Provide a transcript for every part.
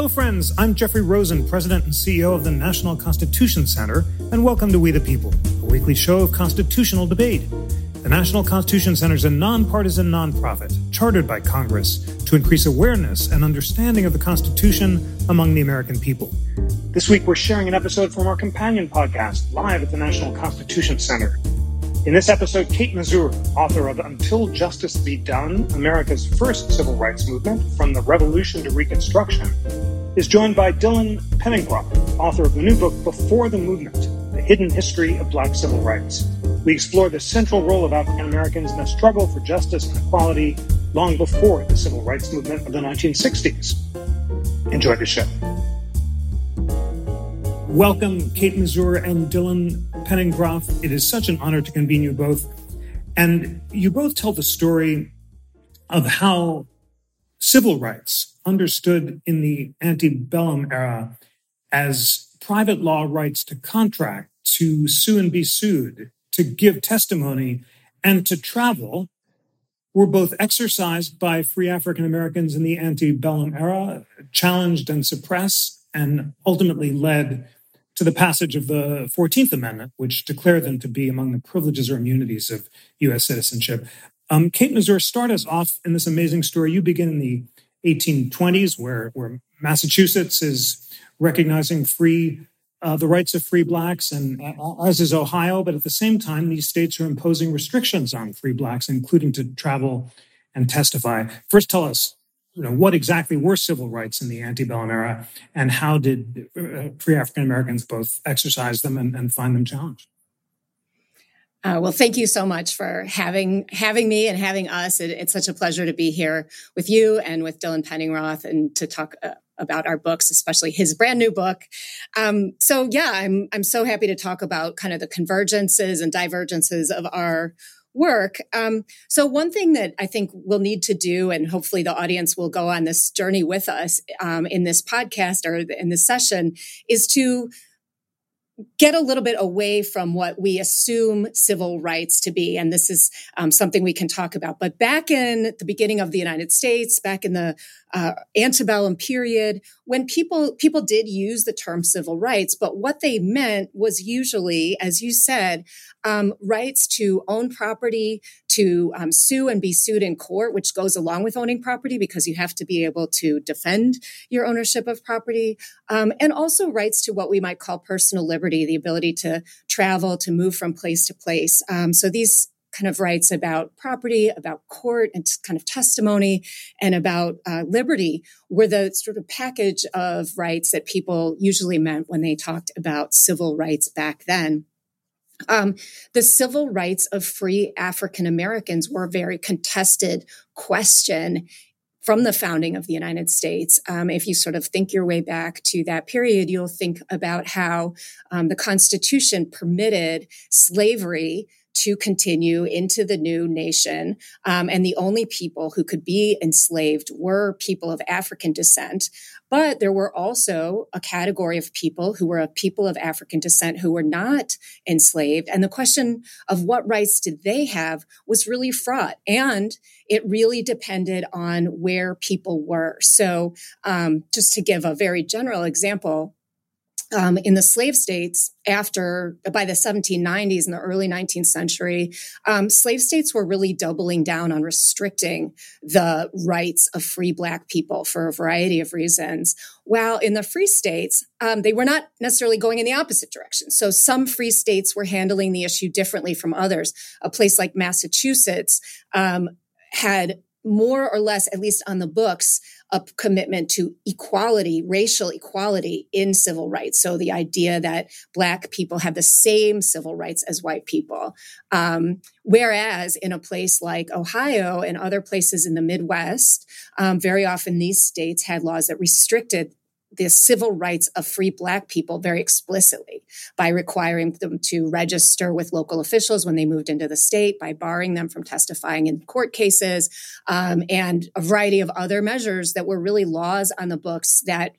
Hello, friends. I'm Jeffrey Rosen, President and CEO of the National Constitution Center, and welcome to We the People, a weekly show of constitutional debate. The National Constitution Center is a nonpartisan nonprofit chartered by Congress to increase awareness and understanding of the Constitution among the American people. This week, we're sharing an episode from our companion podcast, live at the National Constitution Center. In this episode, Kate Masur, author of Until Justice Be Done, America's first civil rights movement from the Revolution to Reconstruction, is joined by Dylan Penningroth, author of the new book Before the Movement The Hidden History of Black Civil Rights. We explore the central role of African Americans in the struggle for justice and equality long before the civil rights movement of the 1960s. Enjoy the show. Welcome, Kate Masur and Dylan Penningroth. It is such an honor to convene you both. And you both tell the story of how civil rights, understood in the antebellum era as private law rights to contract, to sue and be sued, to give testimony, and to travel, were both exercised by free African Americans in the antebellum era, challenged and suppressed, and ultimately led to the passage of the 14th Amendment, which declared them to be among the privileges or immunities of U.S. citizenship. Um, Kate Masur, start us off in this amazing story. You begin in the 1820s, where, where Massachusetts is recognizing free uh, the rights of free blacks, and uh, as is Ohio. But at the same time, these states are imposing restrictions on free blacks, including to travel and testify. First, tell us you know, what exactly were civil rights in the antebellum era, and how did uh, free African Americans both exercise them and, and find them challenged? Uh, well, thank you so much for having having me and having us. It, it's such a pleasure to be here with you and with Dylan Penningroth and to talk uh, about our books, especially his brand new book. Um, so, yeah, I'm I'm so happy to talk about kind of the convergences and divergences of our work. Um, so, one thing that I think we'll need to do, and hopefully the audience will go on this journey with us um, in this podcast or in this session, is to get a little bit away from what we assume civil rights to be. And this is um, something we can talk about. But back in the beginning of the United States, back in the uh, antebellum period, when people people did use the term civil rights, but what they meant was usually, as you said, um, rights to own property, to um, sue and be sued in court, which goes along with owning property because you have to be able to defend your ownership of property, um, and also rights to what we might call personal liberty, the ability to travel, to move from place to place. Um, so these kind of rights about property, about court and kind of testimony, and about uh, liberty were the sort of package of rights that people usually meant when they talked about civil rights back then. Um, the civil rights of free African Americans were a very contested question from the founding of the United States. Um, if you sort of think your way back to that period, you'll think about how um, the Constitution permitted slavery to continue into the new nation. Um, and the only people who could be enslaved were people of African descent. But there were also a category of people who were a people of African descent who were not enslaved. And the question of what rights did they have was really fraught. And it really depended on where people were. So, um, just to give a very general example, um, in the slave states after by the 1790s and the early 19th century um, slave states were really doubling down on restricting the rights of free black people for a variety of reasons. While in the free states um, they were not necessarily going in the opposite direction. So some free states were handling the issue differently from others. A place like massachusetts um, had more or less, at least on the books, a commitment to equality, racial equality in civil rights. So the idea that Black people have the same civil rights as white people. Um, whereas in a place like Ohio and other places in the Midwest, um, very often these states had laws that restricted the civil rights of free Black people very explicitly by requiring them to register with local officials when they moved into the state, by barring them from testifying in court cases, um, and a variety of other measures that were really laws on the books that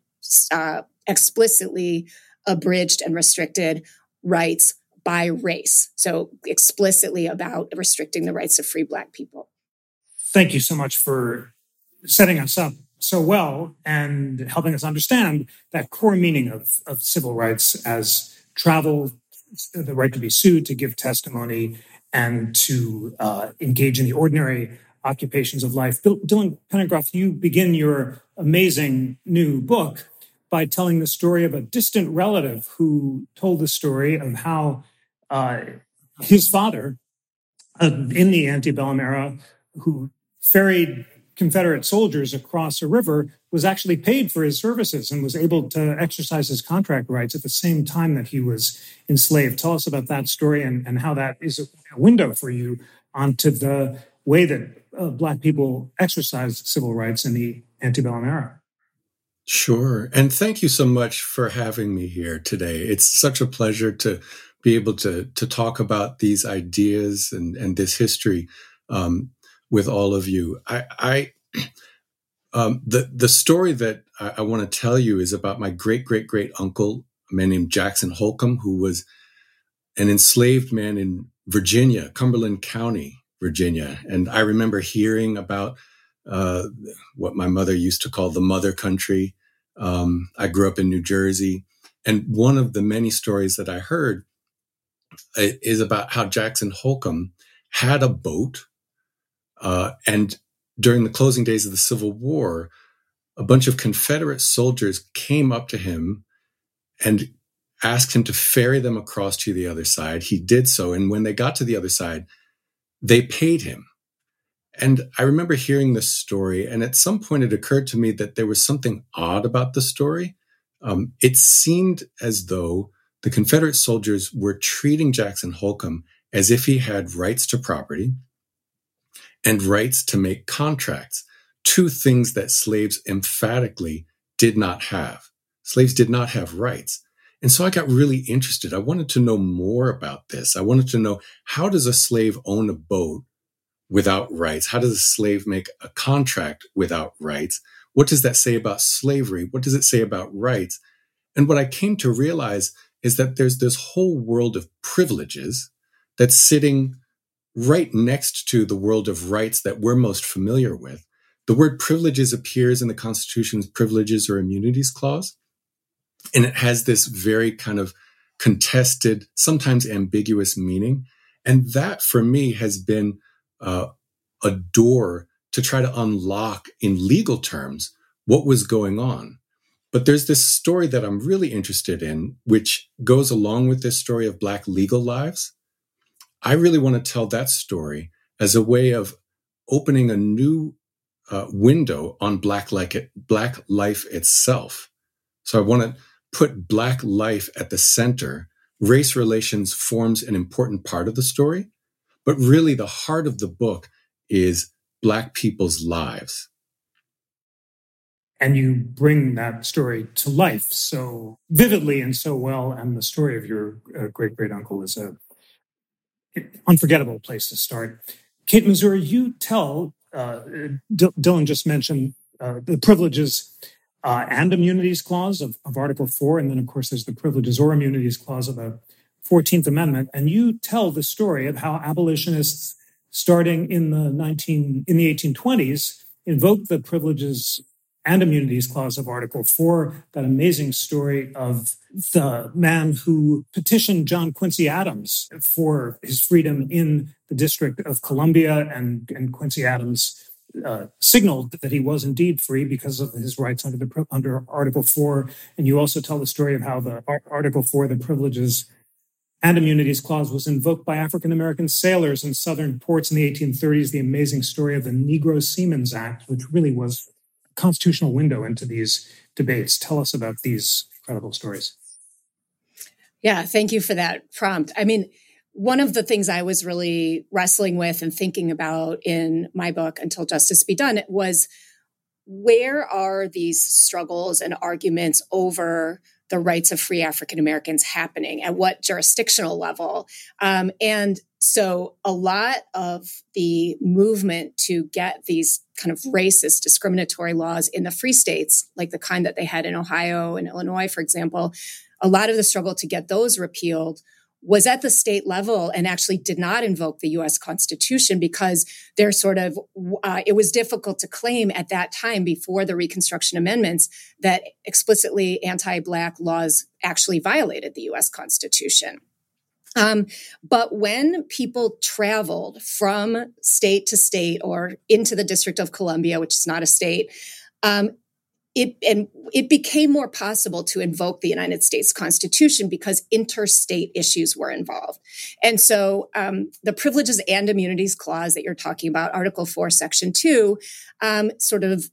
uh, explicitly abridged and restricted rights by race. So, explicitly about restricting the rights of free Black people. Thank you so much for setting us up so well and helping us understand that core meaning of, of civil rights as travel, the right to be sued, to give testimony, and to uh, engage in the ordinary occupations of life. Dylan Penningroth, you begin your amazing new book by telling the story of a distant relative who told the story of how uh, his father, uh, in the antebellum era, who ferried Confederate soldiers across a river, was actually paid for his services and was able to exercise his contract rights at the same time that he was enslaved. Tell us about that story and, and how that is a window for you onto the way that uh, Black people exercised civil rights in the antebellum era. Sure. And thank you so much for having me here today. It's such a pleasure to be able to, to talk about these ideas and, and this history. Um, with all of you. I, I um, the the story that I, I want to tell you is about my great great great uncle, a man named Jackson Holcomb, who was an enslaved man in Virginia, Cumberland County, Virginia, and I remember hearing about uh, what my mother used to call the mother country. Um, I grew up in New Jersey, and one of the many stories that I heard uh, is about how Jackson Holcomb had a boat uh, and during the closing days of the Civil War, a bunch of Confederate soldiers came up to him and asked him to ferry them across to the other side. He did so. And when they got to the other side, they paid him. And I remember hearing this story, and at some point it occurred to me that there was something odd about the story. Um, it seemed as though the Confederate soldiers were treating Jackson Holcomb as if he had rights to property, and rights to make contracts, two things that slaves emphatically did not have. Slaves did not have rights. And so I got really interested. I wanted to know more about this. I wanted to know how does a slave own a boat without rights? How does a slave make a contract without rights? What does that say about slavery? What does it say about rights? And what I came to realize is that there's this whole world of privileges that's sitting right next to the world of rights that we're most familiar with. The word privileges appears in the Constitution's privileges or immunities clause. And it has this very kind of contested, sometimes ambiguous meaning. And that for me has been uh, a door to try to unlock in legal terms what was going on. But there's this story that I'm really interested in, which goes along with this story of Black legal lives. I really want to tell that story as a way of opening a new uh, window on black like black life itself. So I want to put black life at the center. Race relations forms an important part of the story, but really the heart of the book is black people's lives. And you bring that story to life so vividly and so well. And the story of your uh, great great uncle is a unforgettable place to start. Kate Masur, you tell, uh, D- Dylan just mentioned uh, the privileges uh, and immunities clause of, of Article 4. And then, of course, there's the privileges or immunities clause of the 14th Amendment. And you tell the story of how abolitionists, starting in the 19, in the 1820s, invoked the privileges and immunities clause of Article 4, that amazing story of the man who petitioned John Quincy Adams for his freedom in the District of Columbia, and, and Quincy Adams uh, signaled that he was indeed free because of his rights under the under Article Four. And you also tell the story of how the Article Four, the privileges and immunities clause, was invoked by African American sailors in southern ports in the 1830s. The amazing story of the Negro Seamen's Act, which really was constitutional window into these debates. Tell us about these incredible stories. Yeah, thank you for that prompt. I mean, one of the things I was really wrestling with and thinking about in my book, Until Justice Be Done, was where are these struggles and arguments over the rights of free African Americans happening? At what jurisdictional level? Um, and so a lot of the movement to get these kind of racist discriminatory laws in the free states, like the kind that they had in Ohio and Illinois, for example, a lot of the struggle to get those repealed was at the state level and actually did not invoke the US Constitution because they're sort of, uh, it was difficult to claim at that time before the Reconstruction Amendments that explicitly anti Black laws actually violated the US Constitution. Um, but when people traveled from state to state or into the District of Columbia, which is not a state, um, it and it became more possible to invoke the United States Constitution because interstate issues were involved. And so um, the Privileges and Immunities Clause that you're talking about, Article 4, Section 2, um, sort of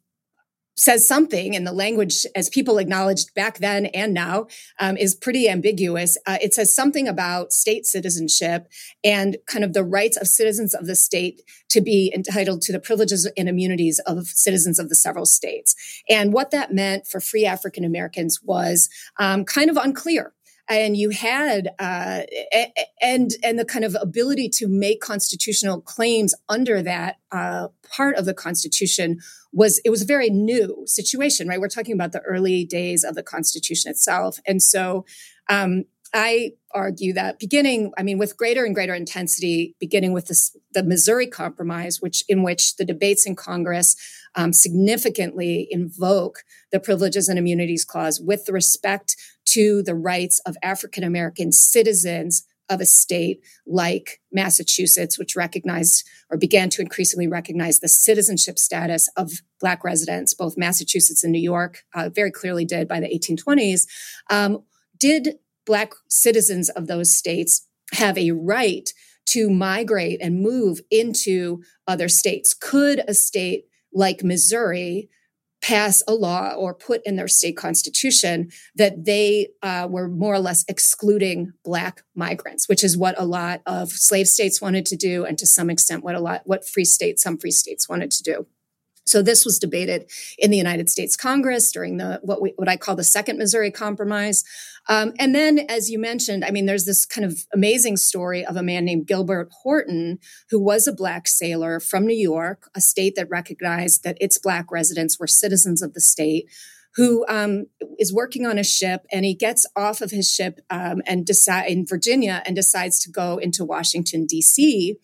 says something, and the language, as people acknowledged back then and now, um, is pretty ambiguous. Uh, it says something about state citizenship and kind of the rights of citizens of the state to be entitled to the privileges and immunities of citizens of the several states. And what that meant for free African Americans was um, kind of unclear and you had uh, and and the kind of ability to make constitutional claims under that uh, part of the Constitution was it was a very new situation, right? We're talking about the early days of the Constitution itself, and so. Um, I argue that beginning, I mean, with greater and greater intensity, beginning with this, the Missouri Compromise, which in which the debates in Congress um, significantly invoke the Privileges and Immunities Clause with respect to the rights of African American citizens of a state like Massachusetts, which recognized or began to increasingly recognize the citizenship status of Black residents, both Massachusetts and New York, uh, very clearly did by the 1820s, um, did Black citizens of those states have a right to migrate and move into other states? Could a state like Missouri pass a law or put in their state constitution that they uh, were more or less excluding black migrants which is what a lot of slave states wanted to do and to some extent what a lot what free states some free states wanted to do so this was debated in the United States Congress during the what we, what I call the Second Missouri Compromise, um, and then as you mentioned, I mean, there's this kind of amazing story of a man named Gilbert Horton, who was a black sailor from New York, a state that recognized that its black residents were citizens of the state. Who um, is working on a ship and he gets off of his ship um, and decide in Virginia and decides to go into Washington D.C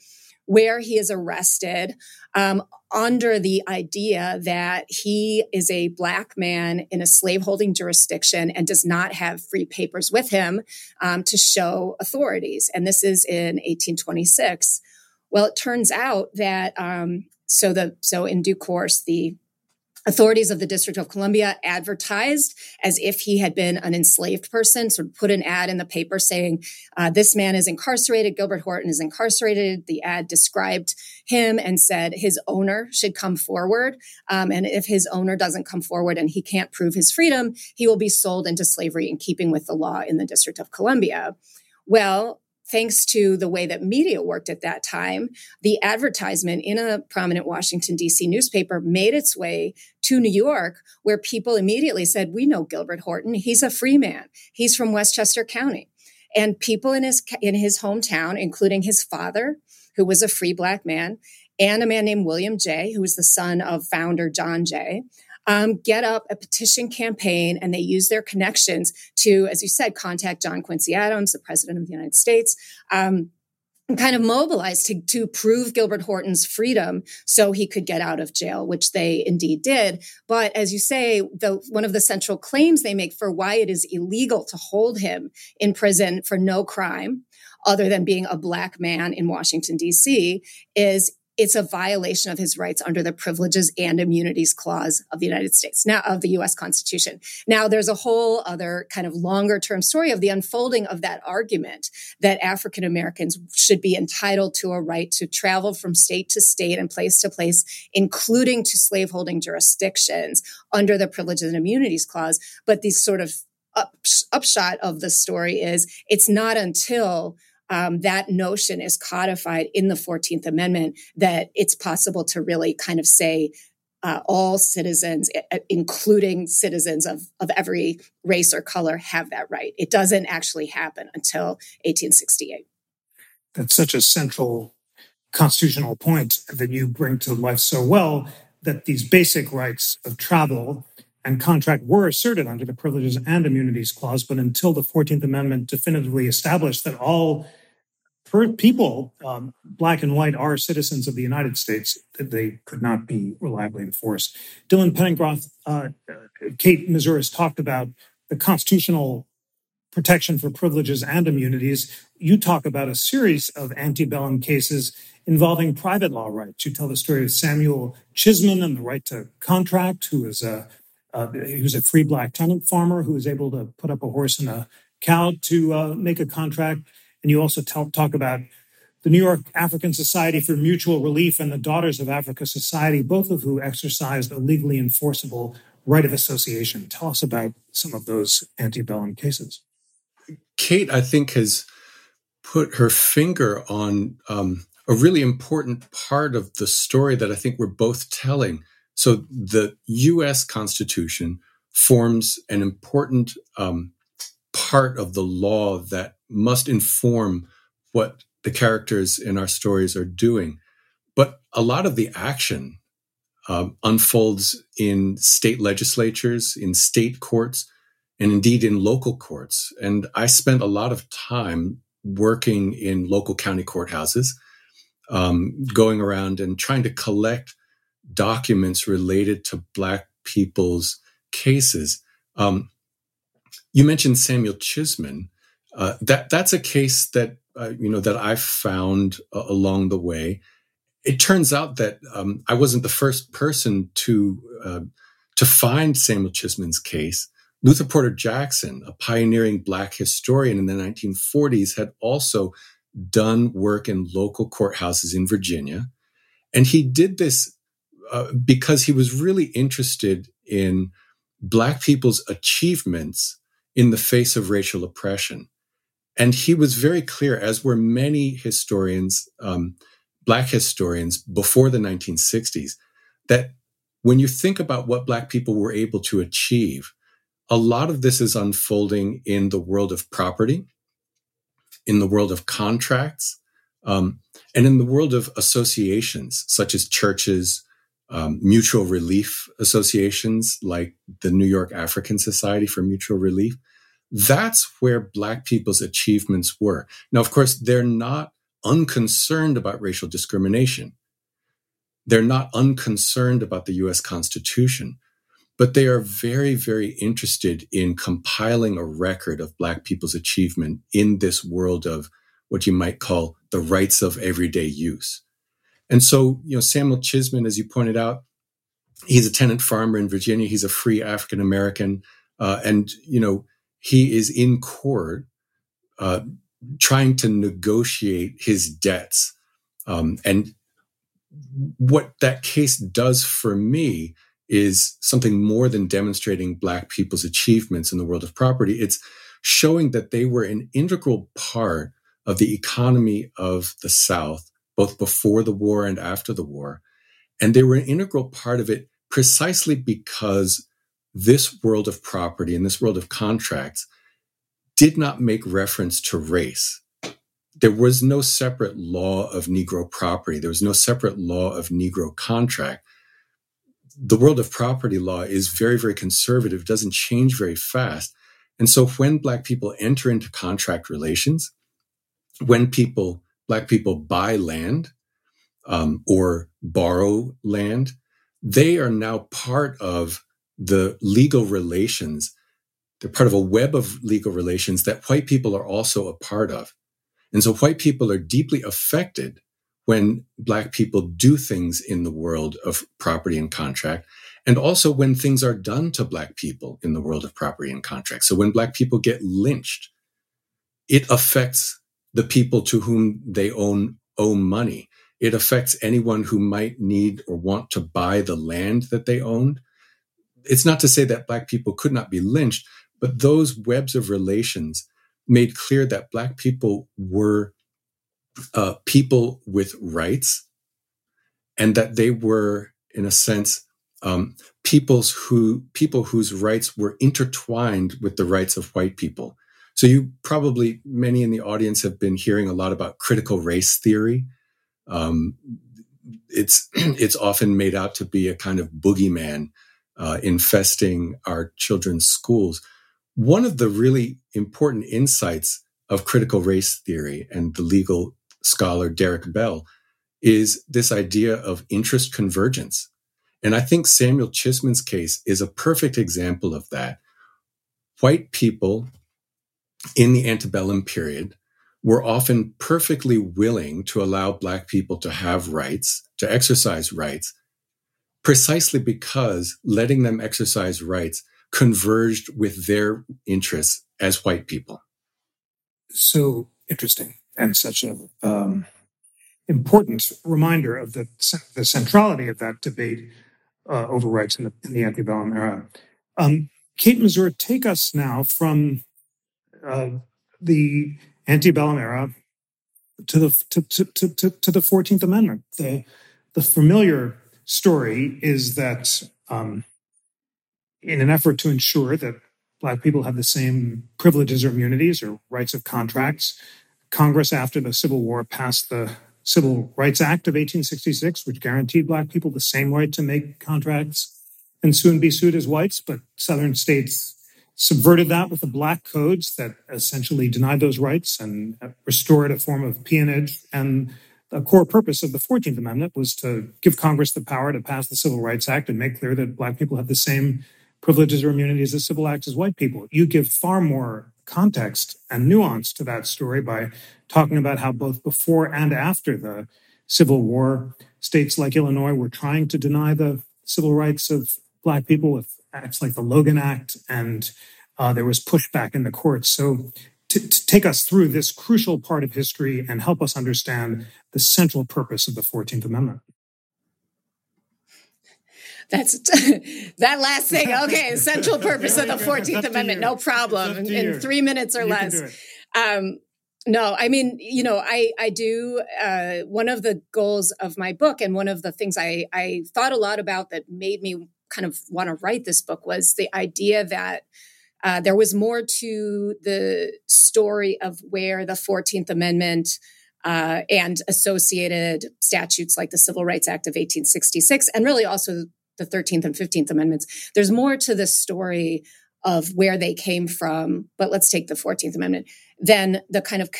where he is arrested um, under the idea that he is a black man in a slaveholding jurisdiction and does not have free papers with him um, to show authorities. And this is in 1826. Well, it turns out that um, so the so in due course the Authorities of the District of Columbia advertised as if he had been an enslaved person, sort of put an ad in the paper saying, uh, This man is incarcerated. Gilbert Horton is incarcerated. The ad described him and said his owner should come forward. Um, and if his owner doesn't come forward and he can't prove his freedom, he will be sold into slavery in keeping with the law in the District of Columbia. Well, thanks to the way that media worked at that time, the advertisement in a prominent Washington, D.C. newspaper made its way to New York, where people immediately said, We know Gilbert Horton. He's a free man, he's from Westchester County. And people in his, in his hometown, including his father, who was a free black man, and a man named William Jay, who was the son of founder John Jay, um, get up a petition campaign and they use their connections to, as you said, contact John Quincy Adams, the president of the United States. Um, kind of mobilized to, to prove Gilbert Horton's freedom so he could get out of jail, which they indeed did. But as you say, the, one of the central claims they make for why it is illegal to hold him in prison for no crime other than being a black man in Washington, D.C., is it's a violation of his rights under the privileges and immunities clause of the United States, now of the US Constitution. Now, there's a whole other kind of longer term story of the unfolding of that argument that African Americans should be entitled to a right to travel from state to state and place to place, including to slaveholding jurisdictions under the privileges and immunities clause. But the sort of upshot of the story is it's not until um, that notion is codified in the 14th Amendment that it's possible to really kind of say uh, all citizens, including citizens of, of every race or color, have that right. It doesn't actually happen until 1868. That's such a central constitutional point that you bring to life so well that these basic rights of travel and contract were asserted under the Privileges and Immunities Clause, but until the 14th Amendment definitively established that all people, um, black and white, are citizens of the United States, they could not be reliably enforced. Dylan Penningroth, uh, Kate Masuris talked about the constitutional protection for privileges and immunities. You talk about a series of antebellum cases involving private law rights. You tell the story of Samuel Chisman and the right to contract, who is a uh, he was a free black tenant farmer who was able to put up a horse and a cow to uh, make a contract. And you also tell, talk about the New York African Society for Mutual Relief and the Daughters of Africa Society, both of who exercised a legally enforceable right of association. Tell us about some of those antebellum cases. Kate, I think, has put her finger on um, a really important part of the story that I think we're both telling. So, the US Constitution forms an important um, part of the law that must inform what the characters in our stories are doing. But a lot of the action um, unfolds in state legislatures, in state courts, and indeed in local courts. And I spent a lot of time working in local county courthouses, um, going around and trying to collect documents related to Black people's cases. Um, you mentioned Samuel Chisman. Uh, that that's a case that uh, you know that I found uh, along the way. It turns out that um, I wasn't the first person to uh, to find Samuel Chisman's case. Luther Porter Jackson, a pioneering Black historian in the 1940s, had also done work in local courthouses in Virginia. And he did this uh, because he was really interested in Black people's achievements in the face of racial oppression. And he was very clear, as were many historians, um, Black historians before the 1960s, that when you think about what Black people were able to achieve, a lot of this is unfolding in the world of property, in the world of contracts, um, and in the world of associations such as churches, um, mutual relief associations like the New York African Society for Mutual Relief. That's where Black people's achievements were. Now, of course, they're not unconcerned about racial discrimination. They're not unconcerned about the US Constitution but they are very, very interested in compiling a record of Black people's achievement in this world of what you might call the rights of everyday use. And so, you know, Samuel Chisman, as you pointed out, he's a tenant farmer in Virginia. He's a free African American. Uh, and, you know, he is in court uh, trying to negotiate his debts. Um, and what that case does for me is something more than demonstrating Black people's achievements in the world of property. It's showing that they were an integral part of the economy of the South, both before the war and after the war. And they were an integral part of it precisely because this world of property and this world of contracts did not make reference to race. There was no separate law of Negro property. There was no separate law of Negro contract the world of property law is very, very conservative, doesn't change very fast. And so when Black people enter into contract relations, when people, Black people buy land um, or borrow land, they are now part of the legal relations. They're part of a web of legal relations that white people are also a part of. And so white people are deeply affected when Black people do things in the world of property and contract, and also when things are done to Black people in the world of property and contract. So when Black people get lynched, it affects the people to whom they own owe money. It affects anyone who might need or want to buy the land that they owned. It's not to say that Black people could not be lynched, but those webs of relations made clear that Black people were uh, people with rights, and that they were, in a sense, um, people's who people whose rights were intertwined with the rights of white people. So you probably many in the audience have been hearing a lot about critical race theory. Um, it's it's often made out to be a kind of boogeyman uh, infesting our children's schools. One of the really important insights of critical race theory and the legal scholar Derek Bell is this idea of interest convergence. And I think Samuel Chisman's case is a perfect example of that. White people in the antebellum period were often perfectly willing to allow Black people to have rights, to exercise rights, precisely because letting them exercise rights converged with their interests as white people. So interesting and such an um, important reminder of the, the centrality of that debate uh, over rights in the, in the antebellum era. Um, Kate Masur, take us now from uh, the antebellum era to the to, to, to, to the Fourteenth Amendment. The the familiar story is that um, in an effort to ensure that Black people have the same privileges or immunities or rights of contracts, Congress, after the Civil War, passed the Civil Rights Act of 1866, which guaranteed Black people the same right to make contracts and soon be sued as whites. But Southern states subverted that with the black codes that essentially denied those rights and restored a form of peonage. And the core purpose of the 14th Amendment was to give Congress the power to pass the Civil Rights Act and make clear that black people have the same privileges or immunities as civil acts as white people. You give far more context and nuance to that story by talking about how both before and after the Civil War, states like Illinois were trying to deny the civil rights of Black people with acts like the Logan Act, and uh, there was pushback in the courts. So, to, to take us through this crucial part of history and help us understand the central purpose of the 14th Amendment. That's that last thing. Okay, central purpose of the Fourteenth Amendment. No problem. In, in, three minutes or you less. Um, no, I mean, you know, I I do. Uh, one of the goals of my book, and one of the things I I thought a lot about that made me kind of want to write this book was the idea that uh, there was more to the story of where the Fourteenth Amendment. Uh, and associated statutes like the Civil Rights Act of 1866, and really also the 13th and 15th Amendments. There's more to the story of where they came from, but let's take the 14th Amendment, than the kind of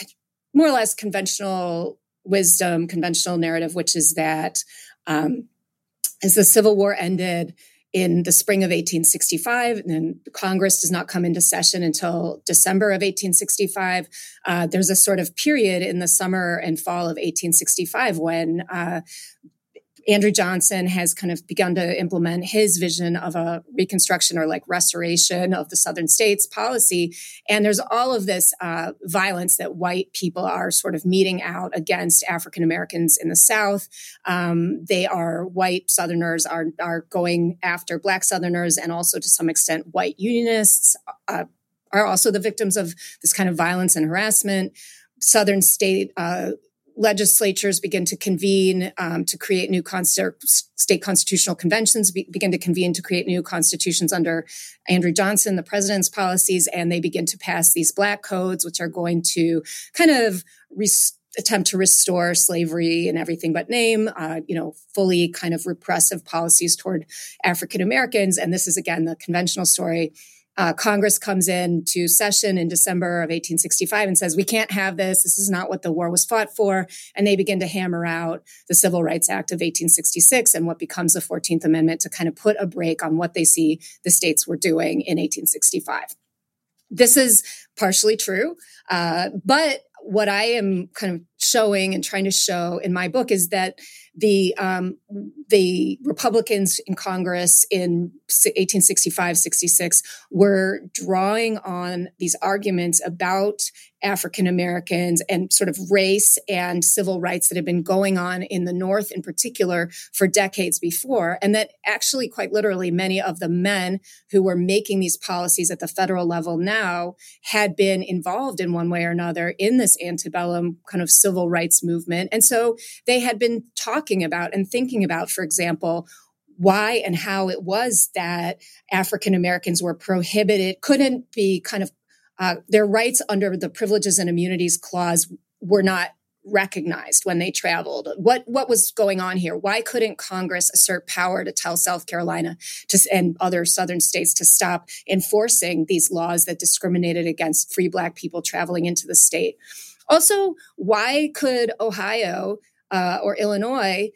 more or less conventional wisdom, conventional narrative, which is that um, as the Civil War ended in the spring of 1865, and then Congress does not come into session until December of 1865. Uh, there's a sort of period in the summer and fall of 1865 when uh, Andrew Johnson has kind of begun to implement his vision of a reconstruction or like restoration of the Southern states policy. And there's all of this uh, violence that white people are sort of meting out against African Americans in the South. Um, they are white Southerners are are going after Black Southerners and also to some extent white Unionists. Uh, are also the victims of this kind of violence and harassment. Southern state uh, legislatures begin to convene um, to create new state constitutional conventions, be- begin to convene to create new constitutions under Andrew Johnson, the president's policies, and they begin to pass these black codes, which are going to kind of attempt to restore slavery and everything but name, uh, you know, fully kind of repressive policies toward African Americans. And this is again the conventional story uh, Congress comes in to session in December of 1865 and says, we can't have this. This is not what the war was fought for. And they begin to hammer out the Civil Rights Act of 1866 and what becomes the 14th Amendment to kind of put a brake on what they see the states were doing in 1865. This is partially true, uh, but what I am kind of showing and trying to show in my book is that the um, the Republicans in Congress in 1865, 66 were drawing on these arguments about African Americans and sort of race and civil rights that had been going on in the North in particular for decades before. And that actually, quite literally, many of the men who were making these policies at the federal level now had been involved in one way or another in this antebellum kind of civil rights movement. And so they had been talking about and thinking about, for example, why and how it was that African Americans were prohibited, couldn't be kind of uh, their rights under the Privileges and Immunities Clause were not recognized when they traveled. What what was going on here? Why couldn't congress assert power to tell south carolina to, and other southern states to stop enforcing these laws that discriminated against free black people traveling into the state also why could ohio uh, or illinois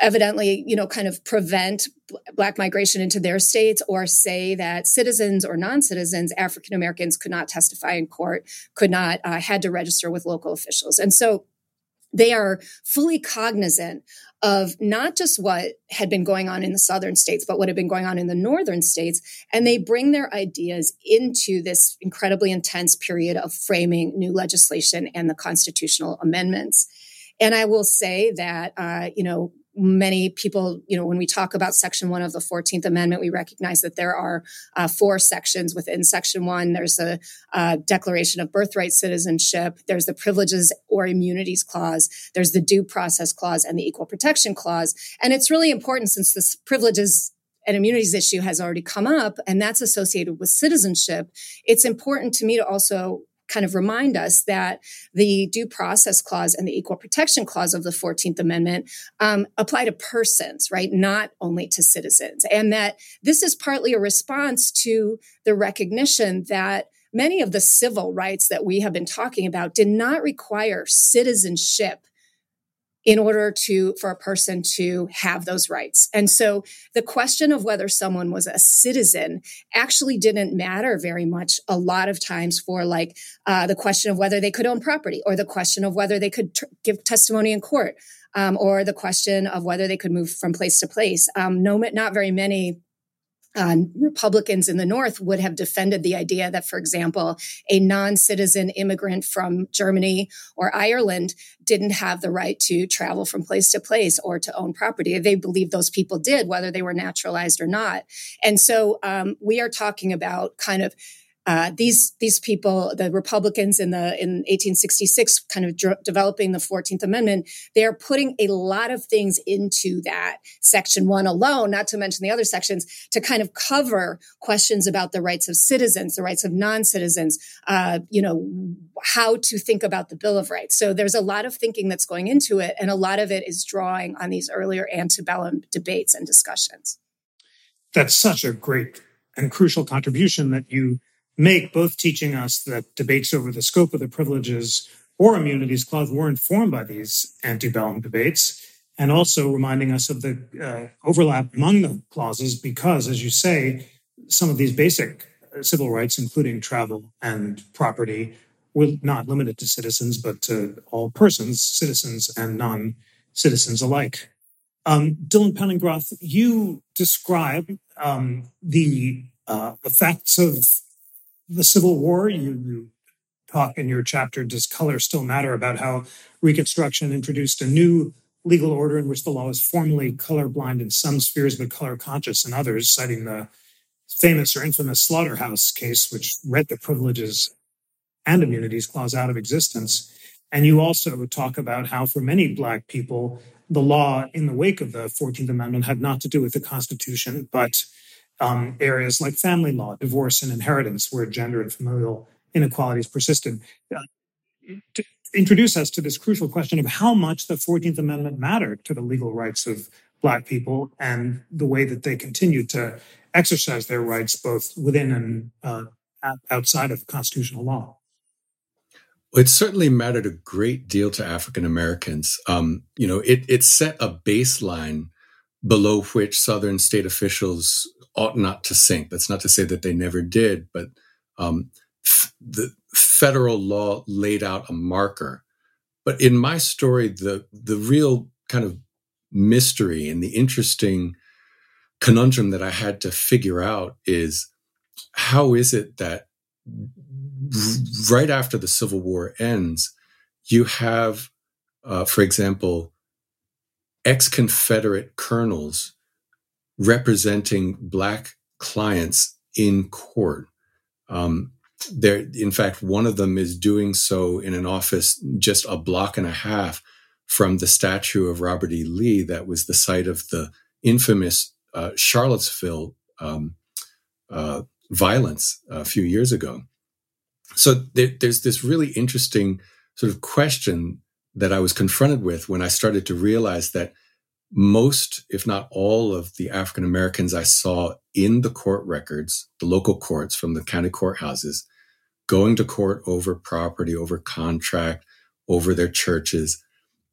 evidently, you know, kind of prevent black migration into their states or say that citizens or non-citizens, African Americans could not testify in court, could not, uh, had to register with local officials. And so they are fully cognizant of not just what had been going on in the southern states, but what had been going on in the northern states. And they bring their ideas into this incredibly intense period of framing new legislation and the constitutional amendments. And I will say that, uh, you know, many people, you know, when we talk about Section 1 of the 14th Amendment, we recognize that there are uh, four sections within Section 1. There's a uh, Declaration of Birthright Citizenship, there's the Privileges or Immunities Clause, there's the Due Process Clause, and the Equal Protection Clause. And it's really important since this privileges and immunities issue has already come up, and that's associated with citizenship. It's important to me to also kind of remind us that the due process clause and the equal protection clause of the 14th Amendment um, apply to persons, right? Not only to citizens. And that this is partly a response to the recognition that many of the civil rights that we have been talking about did not require citizenship in order to for a person to have those rights. And so the question of whether someone was a citizen actually didn't matter very much a lot of times for like uh, the question of whether they could own property or the question of whether they could give testimony in court um, or the question of whether they could move from place to place. Um, no not very many uh, Republicans in the North would have defended the idea that, for example, a non citizen immigrant from Germany or Ireland didn't have the right to travel from place to place or to own property. They believe those people did, whether they were naturalized or not. And so um, we are talking about kind of uh, these these people, the Republicans in the in 1866, kind of dr- developing the Fourteenth Amendment, they are putting a lot of things into that Section One alone, not to mention the other sections, to kind of cover questions about the rights of citizens, the rights of non citizens, uh, you know, how to think about the Bill of Rights. So there's a lot of thinking that's going into it, and a lot of it is drawing on these earlier antebellum debates and discussions. That's such a great and crucial contribution that you make, both teaching us that debates over the scope of the privileges or immunities clause were informed by these antebellum debates, and also reminding us of the uh, overlap among the clauses, because, as you say, some of these basic uh, civil rights, including travel and property, were not limited to citizens, but to all persons, citizens and non citizens alike. Um, Dylan Penningroth, you describe um, the uh, effects of the Civil War. You, you talk in your chapter, Does Color Still Matter? about how Reconstruction introduced a new legal order in which the law is formally colorblind in some spheres, but color conscious in others, citing the famous or infamous Slaughterhouse case, which read the privileges and immunities clause out of existence. And you also talk about how, for many Black people, the law in the wake of the 14th Amendment had not to do with the Constitution, but um, areas like family law, divorce, and inheritance, where gender and familial inequalities persisted. Uh, to introduce us to this crucial question of how much the 14th Amendment mattered to the legal rights of Black people and the way that they continued to exercise their rights both within and uh, outside of constitutional law. It certainly mattered a great deal to African Americans. Um, you know, it, it set a baseline below which Southern state officials ought not to sink. That's not to say that they never did, but um, f- the federal law laid out a marker. But in my story, the the real kind of mystery and the interesting conundrum that I had to figure out is how is it that right after the Civil War ends, you have, uh, for example, ex Confederate colonels representing black clients in court. Um, there, in fact, one of them is doing so in an office just a block and a half from the statue of Robert E. Lee that was the site of the infamous uh, Charlottesville um, uh, violence a few years ago. So there, there's this really interesting sort of question that I was confronted with when I started to realize that most, if not all, of the African Americans I saw in the court records, the local courts from the county courthouses, going to court over property, over contract, over their churches,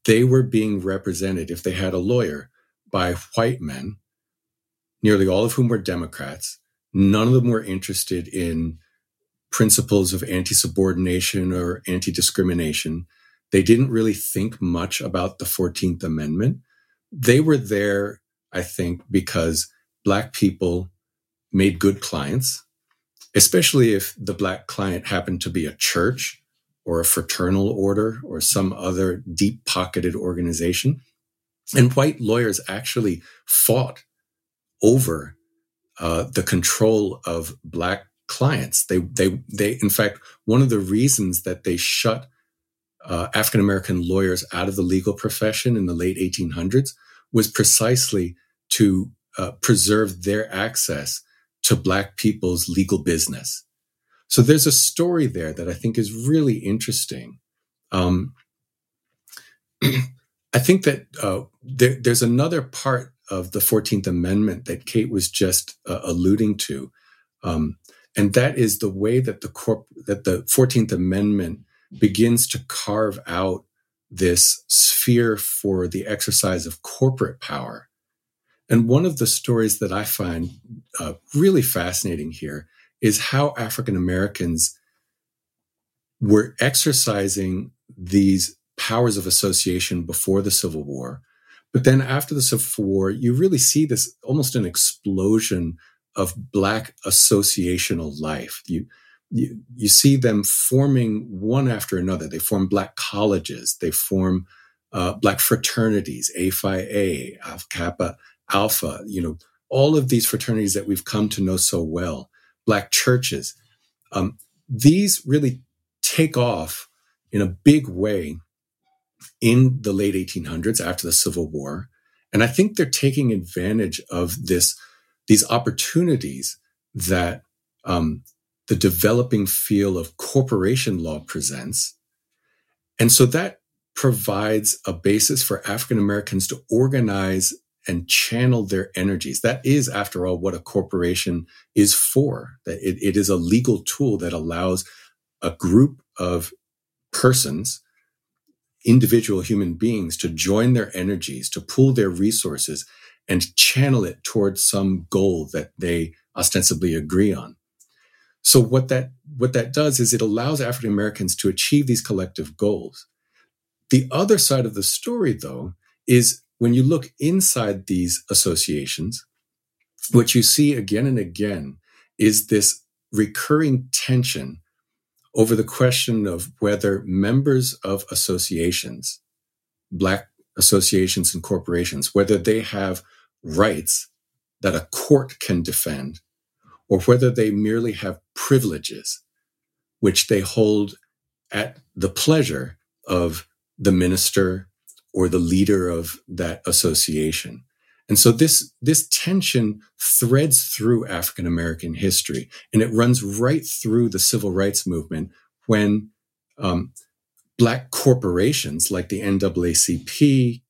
they were being represented, if they had a lawyer, by white men, nearly all of whom were Democrats. None of them were interested in principles of anti subordination or anti discrimination. They didn't really think much about the 14th Amendment. They were there, I think, because Black people made good clients, especially if the Black client happened to be a church or a fraternal order or some other deep pocketed organization. And white lawyers actually fought over uh, the control of Black clients. They, they, they, in fact, one of the reasons that they shut uh, African American lawyers out of the legal profession in the late 1800s was precisely to uh, preserve their access to Black people's legal business. So there's a story there that I think is really interesting. Um, I think that uh, there, there's another part of the 14th Amendment that Kate was just uh, alluding to. Um, and that is the way that the corp- that the 14th Amendment begins to carve out this sphere for the exercise of corporate power. And one of the stories that I find uh, really fascinating here is how African Americans were exercising these powers of association before the Civil War. But then after the Civil War, you really see this almost an explosion of Black associational life. You, you, you see them forming one after another. They form black colleges. They form uh, black fraternities, A Phi A, Alpha Kappa Alpha, you know, all of these fraternities that we've come to know so well, black churches. Um, these really take off in a big way in the late 1800s after the Civil War. And I think they're taking advantage of this, these opportunities that um, the developing field of corporation law presents. And so that provides a basis for African Americans to organize and channel their energies. That is, after all, what a corporation is for. That it, it is a legal tool that allows a group of persons, individual human beings, to join their energies, to pool their resources, and channel it towards some goal that they ostensibly agree on. So what that what that does is it allows African Americans to achieve these collective goals. The other side of the story, though, is when you look inside these associations, what you see again and again is this recurring tension over the question of whether members of associations, Black associations and corporations, whether they have rights that a court can defend or whether they merely have privileges which they hold at the pleasure of the minister or the leader of that association. And so this, this tension threads through African American history and it runs right through the civil rights movement when um, Black corporations like the NAACP,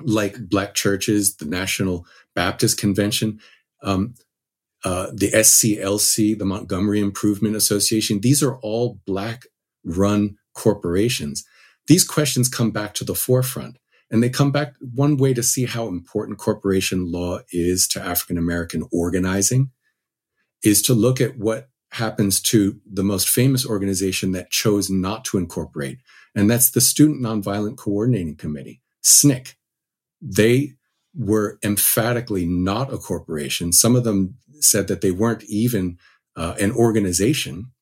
like Black churches, the National Baptist Convention, um, uh, the SCLC, the Montgomery Improvement Association, these are all Black run corporations. These questions come back to the forefront. And they come back one way to see how important corporation law is to African American organizing is to look at what happens to the most famous organization that chose not to incorporate. And that's the Student Nonviolent Coordinating Committee, SNCC. They were emphatically not a corporation. Some of them said that they weren't even uh, an organization.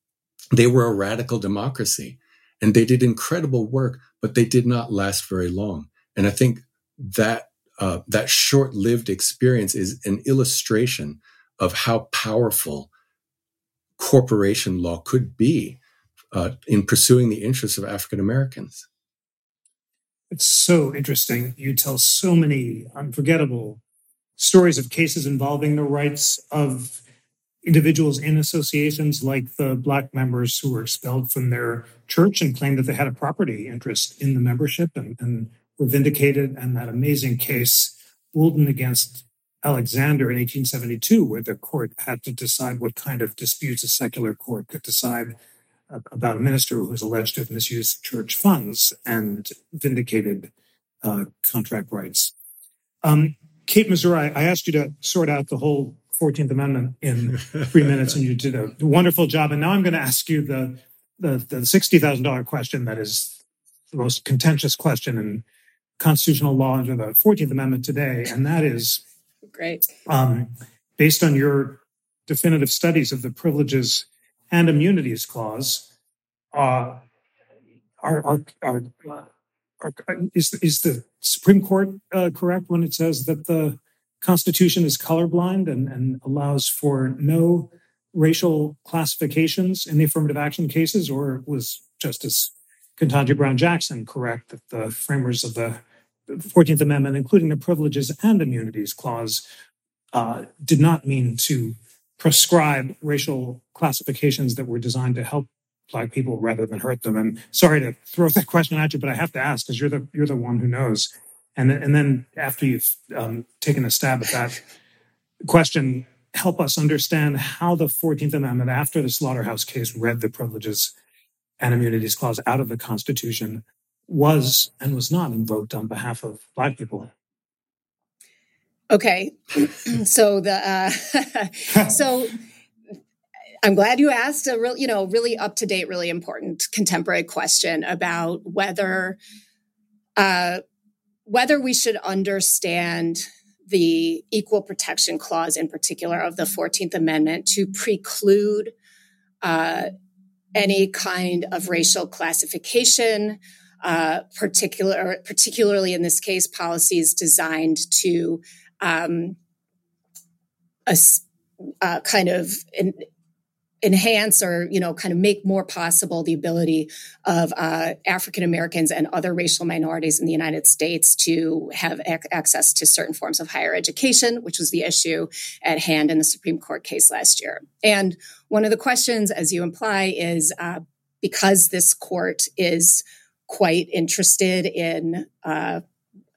They were a radical democracy and they did incredible work, but they did not last very long. And I think that uh, that short-lived experience is an illustration of how powerful corporation law could be uh, in pursuing the interests of African Americans. It's so interesting. You tell so many unforgettable stories of cases involving the rights of individuals in associations like the Black members who were expelled from their church and claimed that they had a property interest in the membership and, and were vindicated. And that amazing case, Bouldin against Alexander in 1872, where the court had to decide what kind of disputes a secular court could decide about a minister who was alleged to have misused church funds and vindicated uh, contract rights. Um, Kate Masur, I asked you to sort out the whole 14th Amendment in three minutes, and you did a wonderful job. And now I'm going to ask you the the, the $60,000 question that is the most contentious question in constitutional law under the 14th Amendment today. And that is great. Um, based on your definitive studies of the privileges and immunities clause, uh, are, are, are, are, is, is the Supreme Court uh, correct when it says that the Constitution is colorblind and, and allows for no racial classifications in the affirmative action cases, or was Justice Ketanji Brown Jackson correct that the framers of the 14th Amendment, including the Privileges and Immunities Clause, uh, did not mean to prescribe racial classifications that were designed to help black people rather than hurt them. And sorry to throw that question at you, but I have to ask because you're the you're the one who knows. And and then after you've um, taken a stab at that question, help us understand how the 14th Amendment, after the Slaughterhouse case, read the Privileges and Immunities Clause out of the Constitution, was and was not invoked on behalf of Black people. Okay, so the uh, so I'm glad you asked a real, you know, really up to date, really important contemporary question about whether uh, whether we should understand the Equal Protection Clause in particular of the 14th Amendment to preclude uh, any kind of racial classification, uh, particular, particularly in this case, policies designed to um, a, uh, kind of in, enhance or you know kind of make more possible the ability of uh, african americans and other racial minorities in the united states to have ac- access to certain forms of higher education which was the issue at hand in the supreme court case last year. And one of the questions as you imply is uh, because this court is quite interested in uh,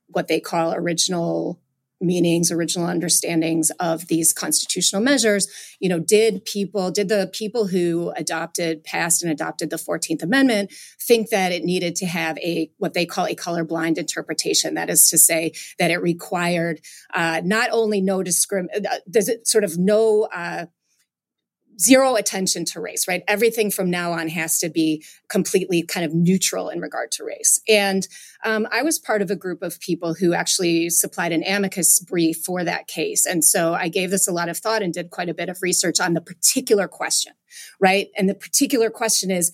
what they call original meanings original understandings of these constitutional measures you know did people did the people who adopted passed and adopted the 14th amendment think that it needed to have a what they call a colorblind interpretation? That is to say that it required uh, not only no discrim uh, does it sort of no uh, zero attention to race, right? Everything from now on has to be completely kind of neutral in regard to race. And um, I was part of a group of people who actually supplied an amicus brief for that case. And so I gave this a lot of thought and did quite a bit of research on the particular question, right? And the particular question is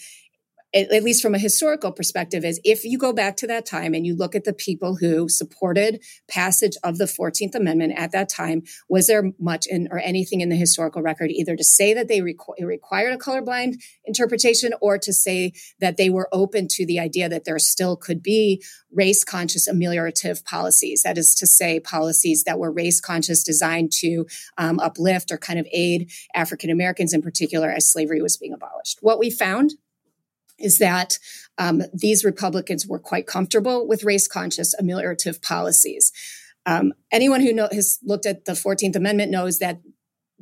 at least from a historical perspective, is if you go back to that time and you look at the people who supported passage of the 14th Amendment at that time, was there much in or anything in the historical record either to say that they requ- required a colorblind interpretation or to say that they were open to the idea that there still could be race conscious ameliorative policies? That is to say, policies that were race conscious designed to um, uplift or kind of aid African Americans in particular as slavery was being abolished. What we found is that um, these Republicans were quite comfortable with race conscious ameliorative policies. Um, anyone who know, has looked at the 14th Amendment knows that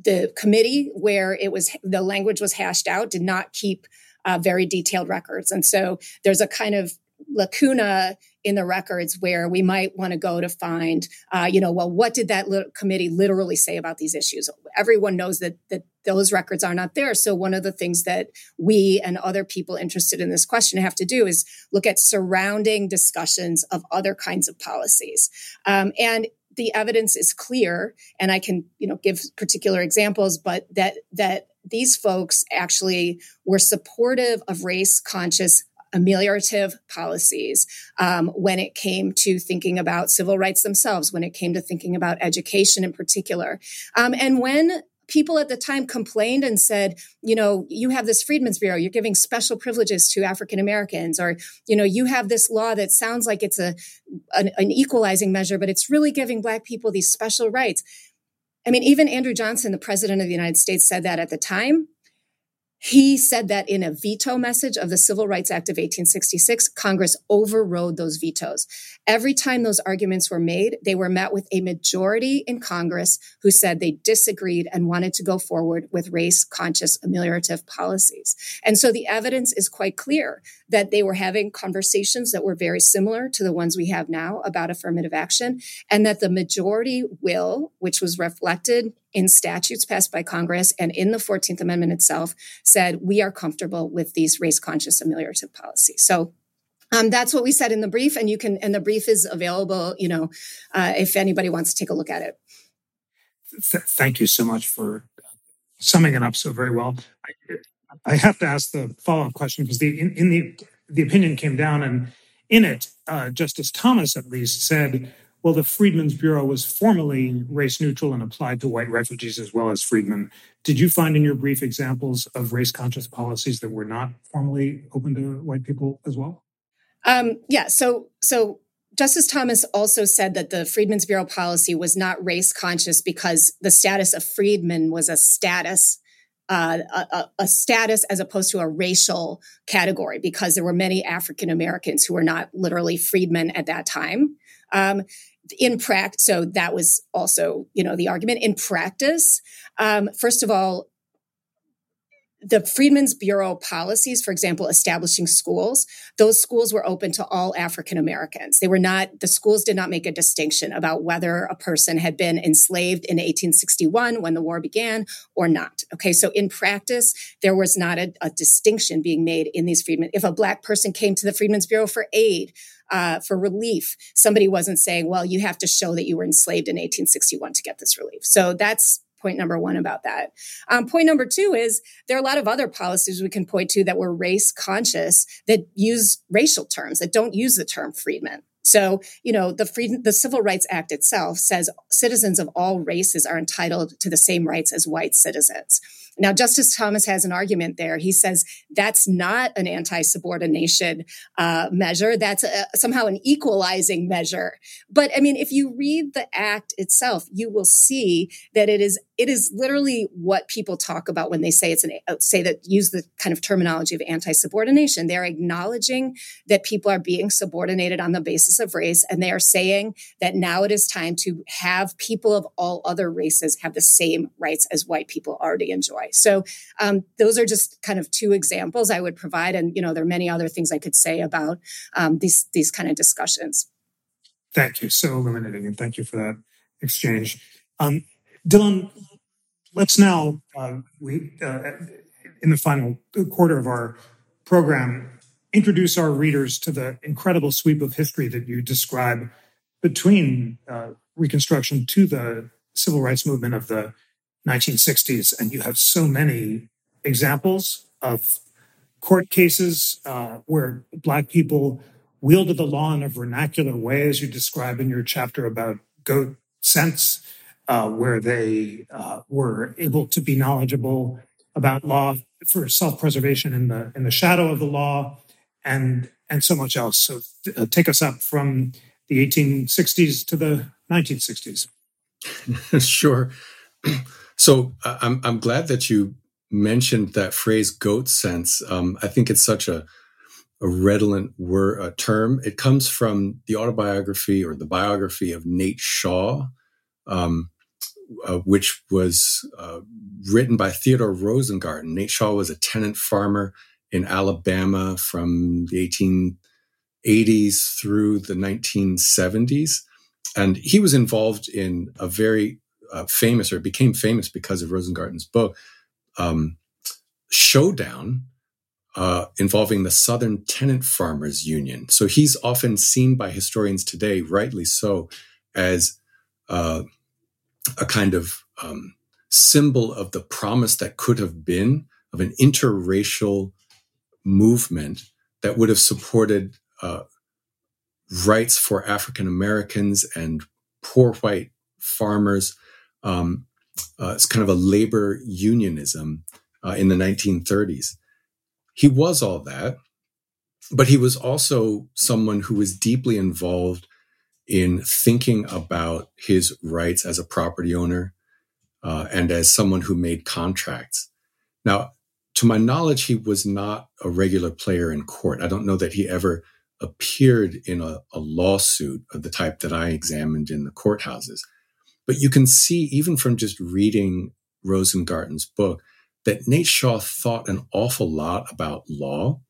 the committee where it was the language was hashed out did not keep uh, very detailed records. And so there's a kind of lacuna in the records where we might want to go to find, uh, you know, well, what did that committee literally say about these issues? Everyone knows that that those records are not there. So one of the things that we and other people interested in this question have to do is look at surrounding discussions of other kinds of policies, um, and the evidence is clear. And I can, you know, give particular examples, but that that these folks actually were supportive of race conscious ameliorative policies um, when it came to thinking about civil rights themselves, when it came to thinking about education in particular. Um, and when people at the time complained and said, you know, you have this Freedmen's Bureau, you're giving special privileges to African Americans, or, you know, you have this law that sounds like it's a an, an equalizing measure, but it's really giving Black people these special rights I mean, even Andrew Johnson, the president of the United States, said that at the time. He said that in a veto message of the Civil Rights Act of 1866, Congress overrode those vetoes. Every time those arguments were made, they were met with a majority in Congress who said they disagreed and wanted to go forward with race conscious ameliorative policies. And so the evidence is quite clear that they were having conversations that were very similar to the ones we have now about affirmative action, and that the majority will, which was reflected in statutes passed by Congress and in the 14th Amendment itself said, we are comfortable with these race conscious ameliorative policies. So um, that's what we said in the brief, and you can, and the brief is available, you know, uh, if anybody wants to take a look at it. Th- thank you so much for summing it up so very well. I, I have to ask the follow up question because the in, in, the the opinion came down, and in it, uh, Justice Thomas at least said well, the Freedmen's Bureau was formally race neutral and applied to white refugees as well as freedmen. Did you find in your brief examples of race conscious policies that were not formally open to white people as well? Um, yeah. So, so Justice Thomas also said that the Freedmen's Bureau policy was not race conscious because the status of freedmen was a status uh, a, a, status as opposed to a racial category because there were many African Americans who were not literally freedmen at that time. Um, in practice, so that was also, you know, the argument in practice. Um, first of all, the Freedmen's Bureau policies, for example, establishing schools, those schools were open to all African Americans. They were not, the schools did not make a distinction about whether a person had been enslaved in 1861 when the war began or not. Okay, so in practice, there was not a, a distinction being made in these freedmen. If a Black person came to the Freedmen's Bureau for aid, uh, for relief, somebody wasn't saying, well, you have to show that you were enslaved in 1861 to get this relief. So that's point number one about that. Um, point number two is there are a lot of other policies we can point to that were race conscious that use racial terms, that don't use the term freedmen. So, you know, the Freedom, the Civil Rights Act itself says citizens of all races are entitled to the same rights as white citizens. Now, Justice Thomas has an argument there. He says that's not an anti subordination uh, measure. That's a, somehow an equalizing measure. But I mean, if you read the act itself, you will see that it is it is literally what people talk about when they say it's an say that use the kind of terminology of anti-subordination. They're acknowledging that people are being subordinated on the basis of race and they are saying that now it is time to have people of all other races have the same rights as white people already enjoy. So um, those are just kind of two examples i would provide and you know there are many other things i could say about um, these these kind of discussions. Thank you. So illuminating and thank you for that exchange. Um, Dylan, let's now, uh, we, uh, in the final quarter of our program, introduce our readers to the incredible sweep of history that you describe between uh, Reconstruction to the civil rights movement of the 1960s. And you have so many examples of court cases uh, where Black people wielded the law in a vernacular way, as you describe in your chapter about goat sense uh, where they uh, were able to be knowledgeable about law for self-preservation in the in the shadow of the law, and and so much else. So uh, take us up from the 1860s to the 1960s. sure. So I'm I'm glad that you mentioned that phrase "goat sense." Um, I think it's such a a redolent word, a term. It comes from the autobiography or the biography of Nate Shaw, um, uh, which was uh, written by Theodore Rosengarten. Nate Shaw was a tenant farmer in Alabama from the 1880s through the 1970s. And he was involved in a very uh, famous, or became famous because of Rosengarten's book, um, Showdown, uh, involving the Southern Tenant Farmers Union. So he's often seen by historians today, rightly so, as uh, a kind of um, symbol of the promise that could have been of an interracial movement that would have supported uh, rights for African Americans and poor white farmers. Um, uh, it's kind of a labor unionism uh, in the 1930s. He was all that, but he was also someone who was deeply involved in thinking about his rights as a property owner, uh, and as someone who made contracts. Now, to my knowledge, he was not a regular player in court. I don't know that he ever appeared in a, a lawsuit of the type that I examined in the courthouses. But you can see, even from just reading Rosengarten's book, that Nate Shaw thought an awful lot about law.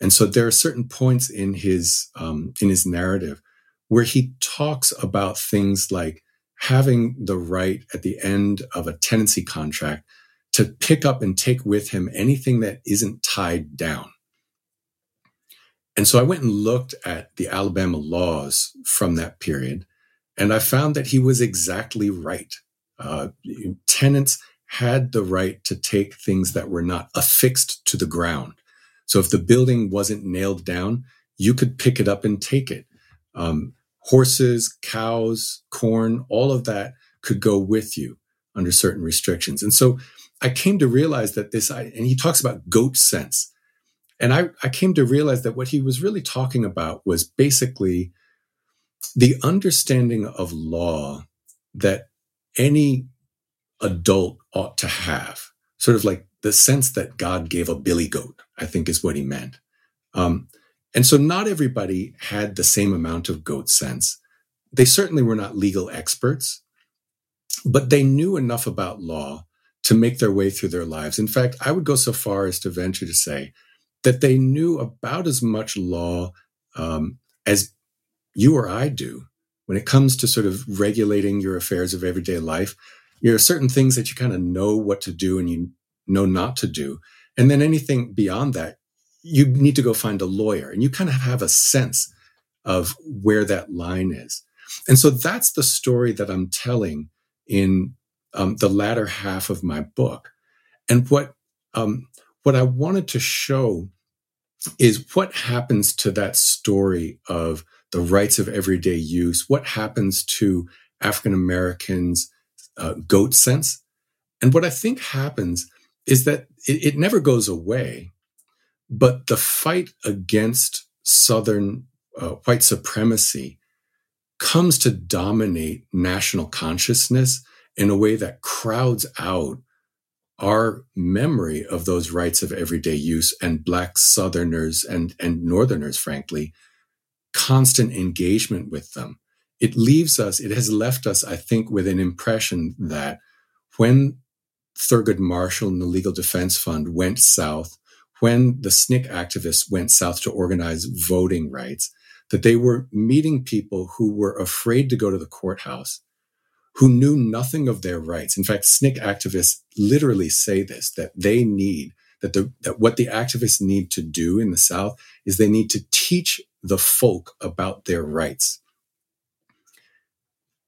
And so there are certain points in his um, in his narrative where he talks about things like having the right at the end of a tenancy contract to pick up and take with him anything that isn't tied down. And so I went and looked at the Alabama laws from that period, and I found that he was exactly right. Uh, tenants had the right to take things that were not affixed to the ground. So if the building wasn't nailed down, you could pick it up and take it. Um, horses, cows, corn, all of that could go with you under certain restrictions. And so I came to realize that this, and he talks about goat sense. And I, I came to realize that what he was really talking about was basically the understanding of law that any adult ought to have, sort of like the sense that God gave a billy goat, I think is what he meant. Um, and so not everybody had the same amount of goat sense. They certainly were not legal experts, but they knew enough about law to make their way through their lives. In fact, I would go so far as to venture to say that they knew about as much law um, as you or I do when it comes to sort of regulating your affairs of everyday life. There are certain things that you kind of know what to do and you know not to do. And then anything beyond that, you need to go find a lawyer and you kind of have a sense of where that line is. And so that's the story that I'm telling in um, the latter half of my book. And what um, what I wanted to show is what happens to that story of the rights of everyday use. What happens to African Americans' uh, goat sense? And what I think happens is that it, it never goes away. But the fight against Southern uh, white supremacy comes to dominate national consciousness in a way that crowds out our memory of those rights of everyday use and black southerners and, and northerners frankly constant engagement with them. It leaves us it has left us i think with an impression that when thurgood marshall and the legal defense fund went south when the SNCC activists went south to organize voting rights, that they were meeting people who were afraid to go to the courthouse, who knew nothing of their rights. In fact, SNCC activists literally say this, that they need, that, the, that what the activists need to do in the South is they need to teach the folk about their rights.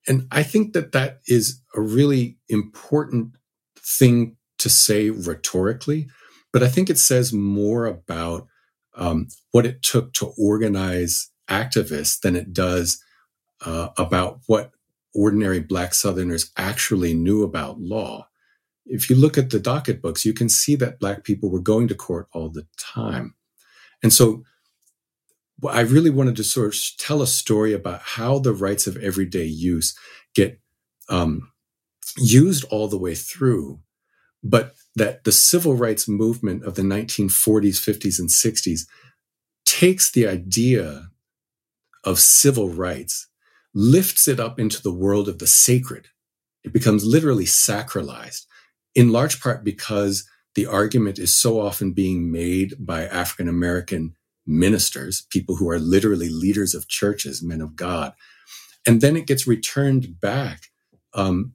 And I think that that is a really important thing to say rhetorically but I think it says more about um, what it took to organize activists than it does uh, about what ordinary Black Southerners actually knew about law. If you look at the docket books, you can see that Black people were going to court all the time. And so I really wanted to sort of tell a story about how the rights of everyday use get um, used all the way through, but that the civil rights movement of the 1940s, 50s, and 60s takes the idea of civil rights, lifts it up into the world of the sacred. It becomes literally sacralized, in large part because the argument is so often being made by African American ministers, people who are literally leaders of churches, men of God. And then it gets returned back um,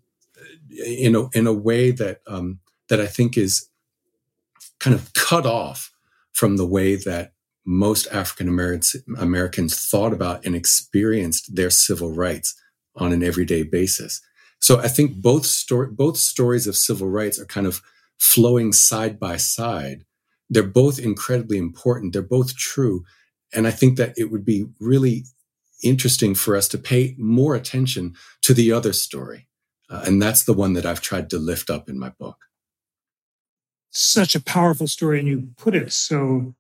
in, a, in a way that um, that I think is kind of cut off from the way that most African Americans thought about and experienced their civil rights on an everyday basis. So I think both story, both stories of civil rights are kind of flowing side by side. They're both incredibly important. They're both true. And I think that it would be really interesting for us to pay more attention to the other story. Uh, and that's the one that I've tried to lift up in my book such a powerful story, and you put it so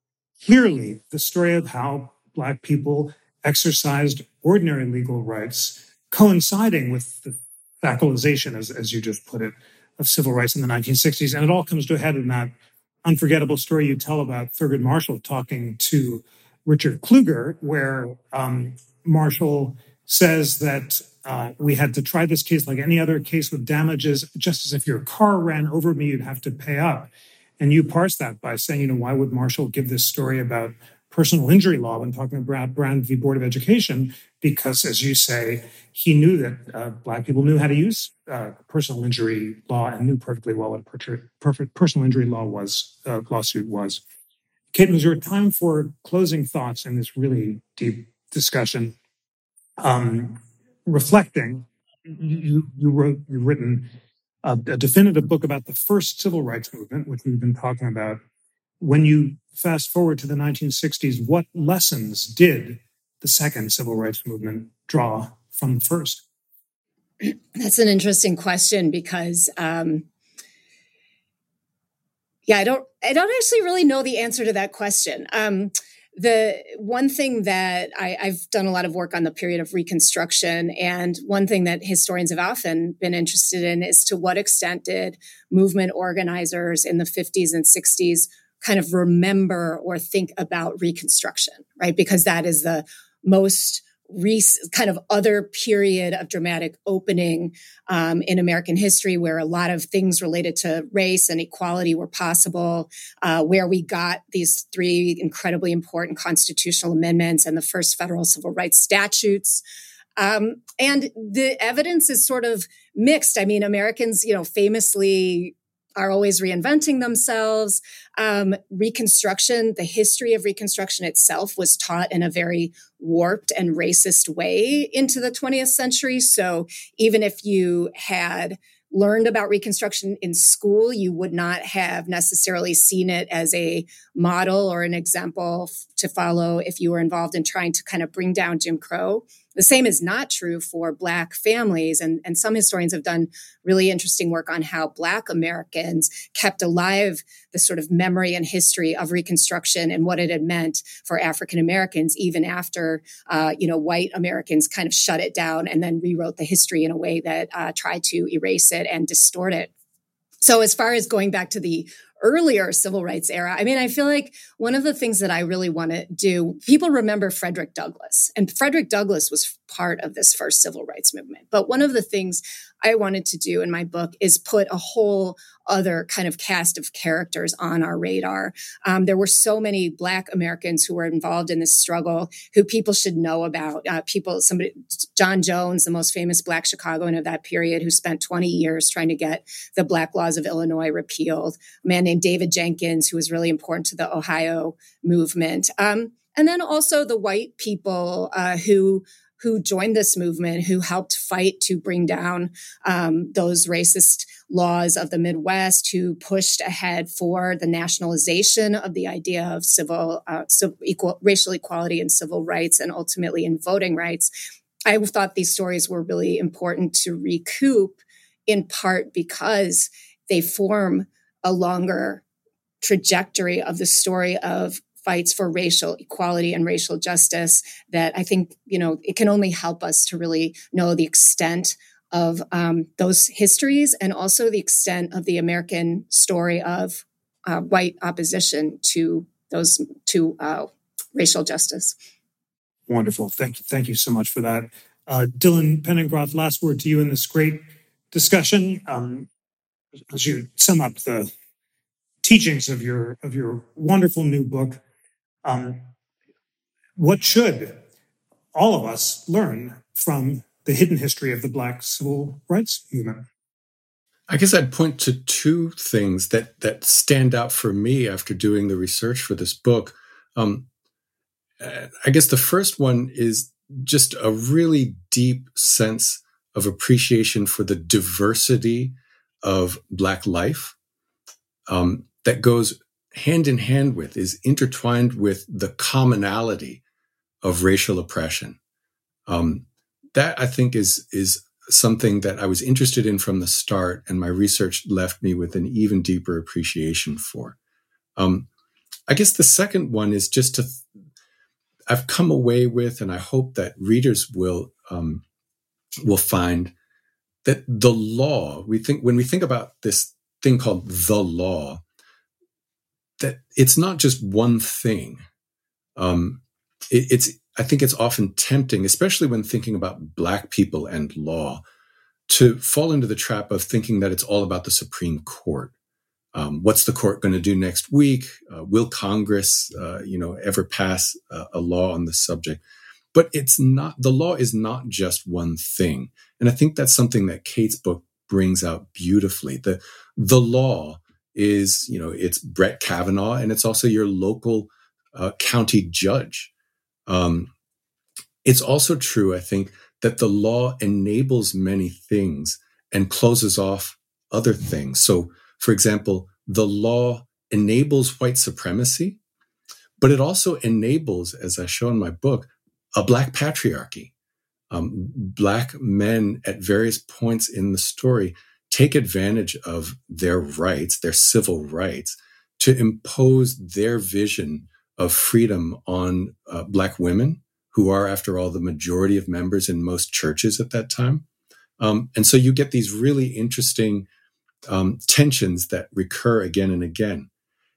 clearly the story of how Black people exercised ordinary legal rights, coinciding with the sacralization, as, as you just put it, of civil rights in the 1960s. And it all comes to a head in that unforgettable story you tell about Thurgood Marshall talking to Richard Kluger, where um, Marshall says that uh, we had to try this case like any other case with damages, just as if your car ran over me, you'd have to pay up. And you parse that by saying, you know, why would Marshall give this story about personal injury law when talking about Brown v. Board of Education? Because, as you say, he knew that uh, Black people knew how to use uh, personal injury law and knew perfectly well what a perfect personal injury law was uh, lawsuit was. Kate, was your time for closing thoughts in this really deep discussion? Um, reflecting, you, you wrote, you've written a, a definitive book about the first civil rights movement, which we've been talking about. When you fast forward to the 1960s, what lessons did the second civil rights movement draw from the first? That's an interesting question because, um, yeah, I don't, I don't actually really know the answer to that question. Um, the one thing that I, have done a lot of work on the period of Reconstruction, and one thing that historians have often been interested in is to what extent did movement organizers in the 50s and 60s kind of remember or think about Reconstruction, right? Because that is the most kind of other period of dramatic opening um, in American history where a lot of things related to race and equality were possible, uh, where we got these three incredibly important constitutional amendments and the first federal civil rights statutes. Um, and the evidence is sort of mixed. I mean, Americans, you know, famously are always reinventing themselves. Um, Reconstruction, the history of Reconstruction itself was taught in a very warped and racist way into the 20th century. So even if you had learned about Reconstruction in school, you would not have necessarily seen it as a model or an example to follow if you were involved in trying to kind of bring down Jim Crow. The same is not true for Black families. And, and some historians have done really interesting work on how Black Americans kept alive the sort of memory and history of Reconstruction and what it had meant for African Americans, even after, uh, you know, white Americans kind of shut it down and then rewrote the history in a way that uh, tried to erase it and distort it. So, as far as going back to the earlier civil rights era. I mean, I feel like one of the things that I really want to do, people remember Frederick Douglass, and Frederick Douglass was part of this first civil rights movement. But one of the things I wanted to do in my book is put a whole other kind of cast of characters on our radar. Um, there were so many Black Americans who were involved in this struggle who people should know about. Uh, people, somebody, John Jones, the most famous Black Chicagoan of that period, who spent 20 years trying to get the Black laws of Illinois repealed. A man named David Jenkins, who was really important to the Ohio movement. Um, and then also the white people uh, who who joined this movement, who helped fight to bring down um, those racist laws of the Midwest, who pushed ahead for the nationalization of the idea of civil, uh, civil equal, racial equality and civil rights, and ultimately in voting rights. I thought these stories were really important to recoup, in part because they form a longer trajectory of the story of fights for racial equality and racial justice that I think, you know, it can only help us to really know the extent of um, those histories and also the extent of the American story of uh, white opposition to those to uh, racial justice. Wonderful. Thank you. Thank you so much for that. Uh, Dylan Penningroth, last word to you in this great discussion. Um, as you sum up the teachings of your of your wonderful new book, um, what should all of us learn from the hidden history of the Black civil rights movement? I guess I'd point to two things that that stand out for me after doing the research for this book. Um, I guess the first one is just a really deep sense of appreciation for the diversity of Black life um, that goes hand in hand with, is intertwined with the commonality of racial oppression. Um, that I think is is something that I was interested in from the start, and my research left me with an even deeper appreciation for. Um, I guess the second one is just to I've come away with, and I hope that readers will um, will find that the law, we think when we think about this thing called the law, that it's not just one thing. Um, it, it's I think it's often tempting, especially when thinking about black people and law, to fall into the trap of thinking that it's all about the Supreme Court. Um, what's the court going to do next week? Uh, will Congress, uh, you know, ever pass a, a law on the subject? But it's not. The law is not just one thing, and I think that's something that Kate's book brings out beautifully. the The law is, you know, it's Brett Kavanaugh, and it's also your local uh, county judge. Um, it's also true, I think, that the law enables many things and closes off other things. So, for example, the law enables white supremacy, but it also enables, as I show in my book, a black patriarchy. Um, black men at various points in the story take advantage of their rights, their civil rights, to impose their vision of freedom on uh, black women who are, after all, the majority of members in most churches at that time. Um, and so you get these really interesting um, tensions that recur again and again.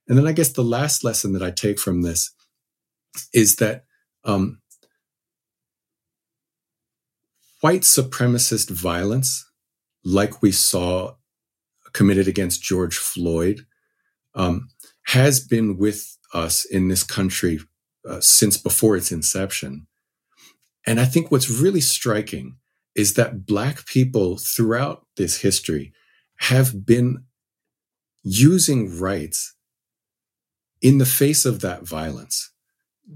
And then I guess the last lesson that I take from this is that um, white supremacist violence, like we saw committed against George Floyd, um, has been with us in this country uh, since before its inception. And I think what's really striking is that Black people throughout this history have been using rights in the face of that violence.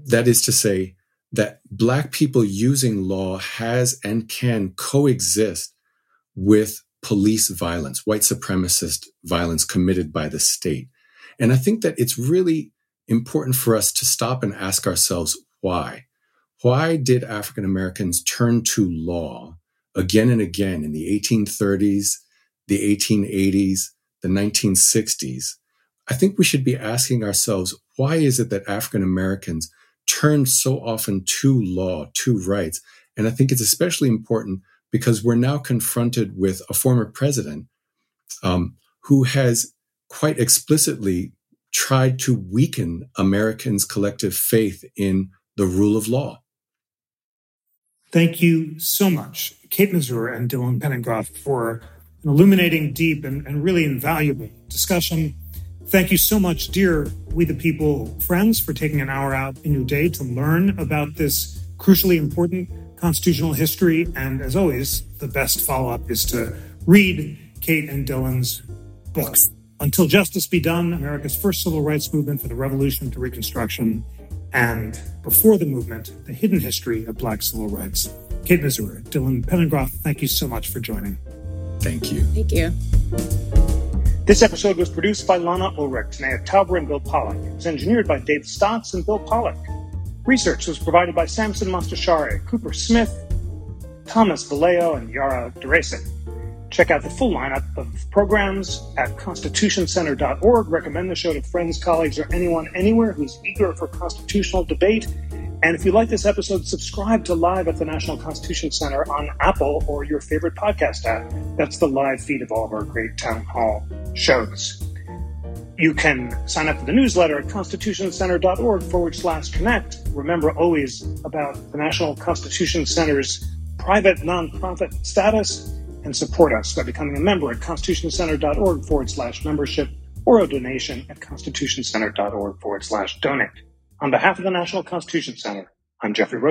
That is to say, that Black people using law has and can coexist with police violence, white supremacist violence committed by the state. And I think that it's really important for us to stop and ask ourselves why. Why did African Americans turn to law again and again in the 1830s, the 1880s, the 1960s? I think we should be asking ourselves why is it that African Americans turn so often to law, to rights? And I think it's especially important because we're now confronted with a former president um, who has quite explicitly tried to weaken Americans' collective faith in the rule of law. Thank you so much, Kate Masur and Dylan Penningroth, for an illuminating, deep, and, and really invaluable discussion. Thank you so much, dear We the People friends, for taking an hour out in your day to learn about this crucially important constitutional history. And as always, the best follow up is to read Kate and Dylan's books. Until Justice Be Done, America's first civil rights movement for the Revolution to Reconstruction, and before the movement, the hidden history of Black civil rights. Kate Masur, Dylan Penningroth, thank you so much for joining. Thank you. Thank you. This episode was produced by Lana Ulrich, Tanaya Tauber, and Bill Pollock. It was engineered by Dave Stotts and Bill Pollock. Research was provided by Samson Mostashari, Cooper Smith, Thomas Vallejo, and Yara Duracek. Check out the full lineup of programs at constitutioncenter.org. Recommend the show to friends, colleagues, or anyone anywhere who's eager for constitutional debate. And if you like this episode, subscribe to Live at the National Constitution Center on Apple or your favorite podcast app. That's the live feed of all of our great town hall shows. You can sign up for the newsletter at constitutioncenter.org forward slash connect. Remember always about the National Constitution Center's private nonprofit status and support us by becoming a member at constitutioncenter.org forward slash membership or a donation at constitutioncenter.org forward slash donate. On behalf of the National Constitution Center, I'm Jeffrey Rosen.